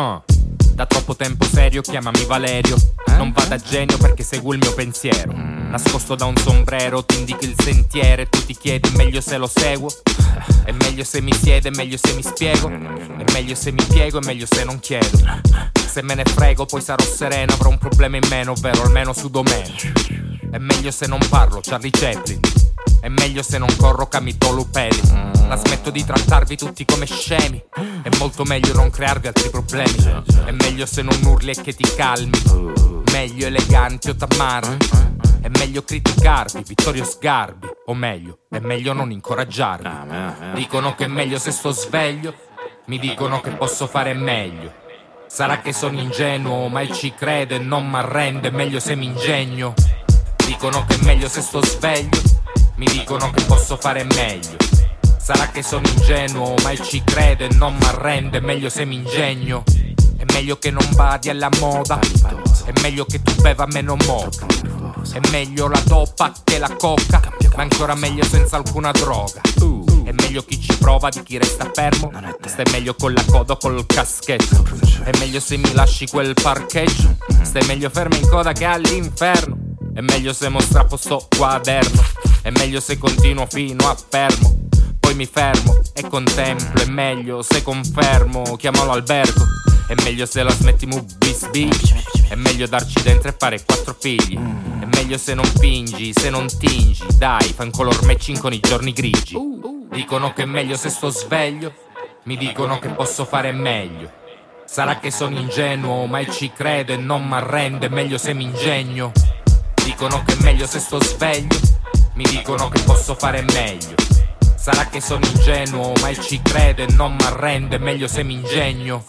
Oh. Da troppo tempo serio chiamami Valerio. Eh? Non vada a genio perché seguo il mio pensiero mm. Nascosto da un sombrero ti indico il sentiero E tu ti chiedi meglio se lo seguo È meglio se mi siedo, è meglio se mi spiego È meglio se mi piego, è meglio se non chiedo Se me ne frego poi sarò sereno Avrò un problema in meno, ovvero almeno sudo meno È meglio se non parlo, Charlie Chaplin è meglio se non corro camitolupedi. La smetto di trattarvi tutti come scemi. È molto meglio non crearvi altri problemi. È meglio se non urli e che ti calmi. Meglio eleganti o tamarri. È meglio criticarvi, Vittorio Sgarbi. O meglio, è meglio non incoraggiarvi. Dicono che è meglio se sto sveglio. Mi dicono che posso fare meglio. Sarà che sono ingenuo, ma ci credo e non m'arrendo. È meglio se mi ingegno. Dicono che è meglio se sto sveglio. Mi dicono che posso fare meglio. Sarà che sono ingenuo, ma ci credo e non m'arrendo. È meglio se mi ingegno. È meglio che non badi alla moda. È meglio che tu beva meno moca. È meglio la dopa che la coca. Ma ancora meglio senza alcuna droga. È meglio chi ci prova di chi resta fermo. Stai meglio con la coda o col caschetto. È meglio se mi lasci quel parcheggio. Stai meglio fermo in coda che all'inferno. È meglio se mostra sto quaderno. È meglio se continuo fino a fermo. Poi mi fermo e contemplo. È meglio se confermo. Chiamalo Alberto. È meglio se la smettimo bis bis. È meglio darci dentro e fare quattro figli. È meglio se non fingi, se non tingi. Dai, fai un color matching con i giorni grigi. Dicono che è meglio se sto sveglio. Mi dicono che posso fare meglio. Sarà che sono ingenuo, ma ci credo e non m'arrendo. È meglio se mi ingegno. Dicono che è meglio se sto sveglio. Mi dicono che posso fare meglio. Sarà che sono ingenuo, ma ci credo e non m'arrendo. È meglio se mi ingegno.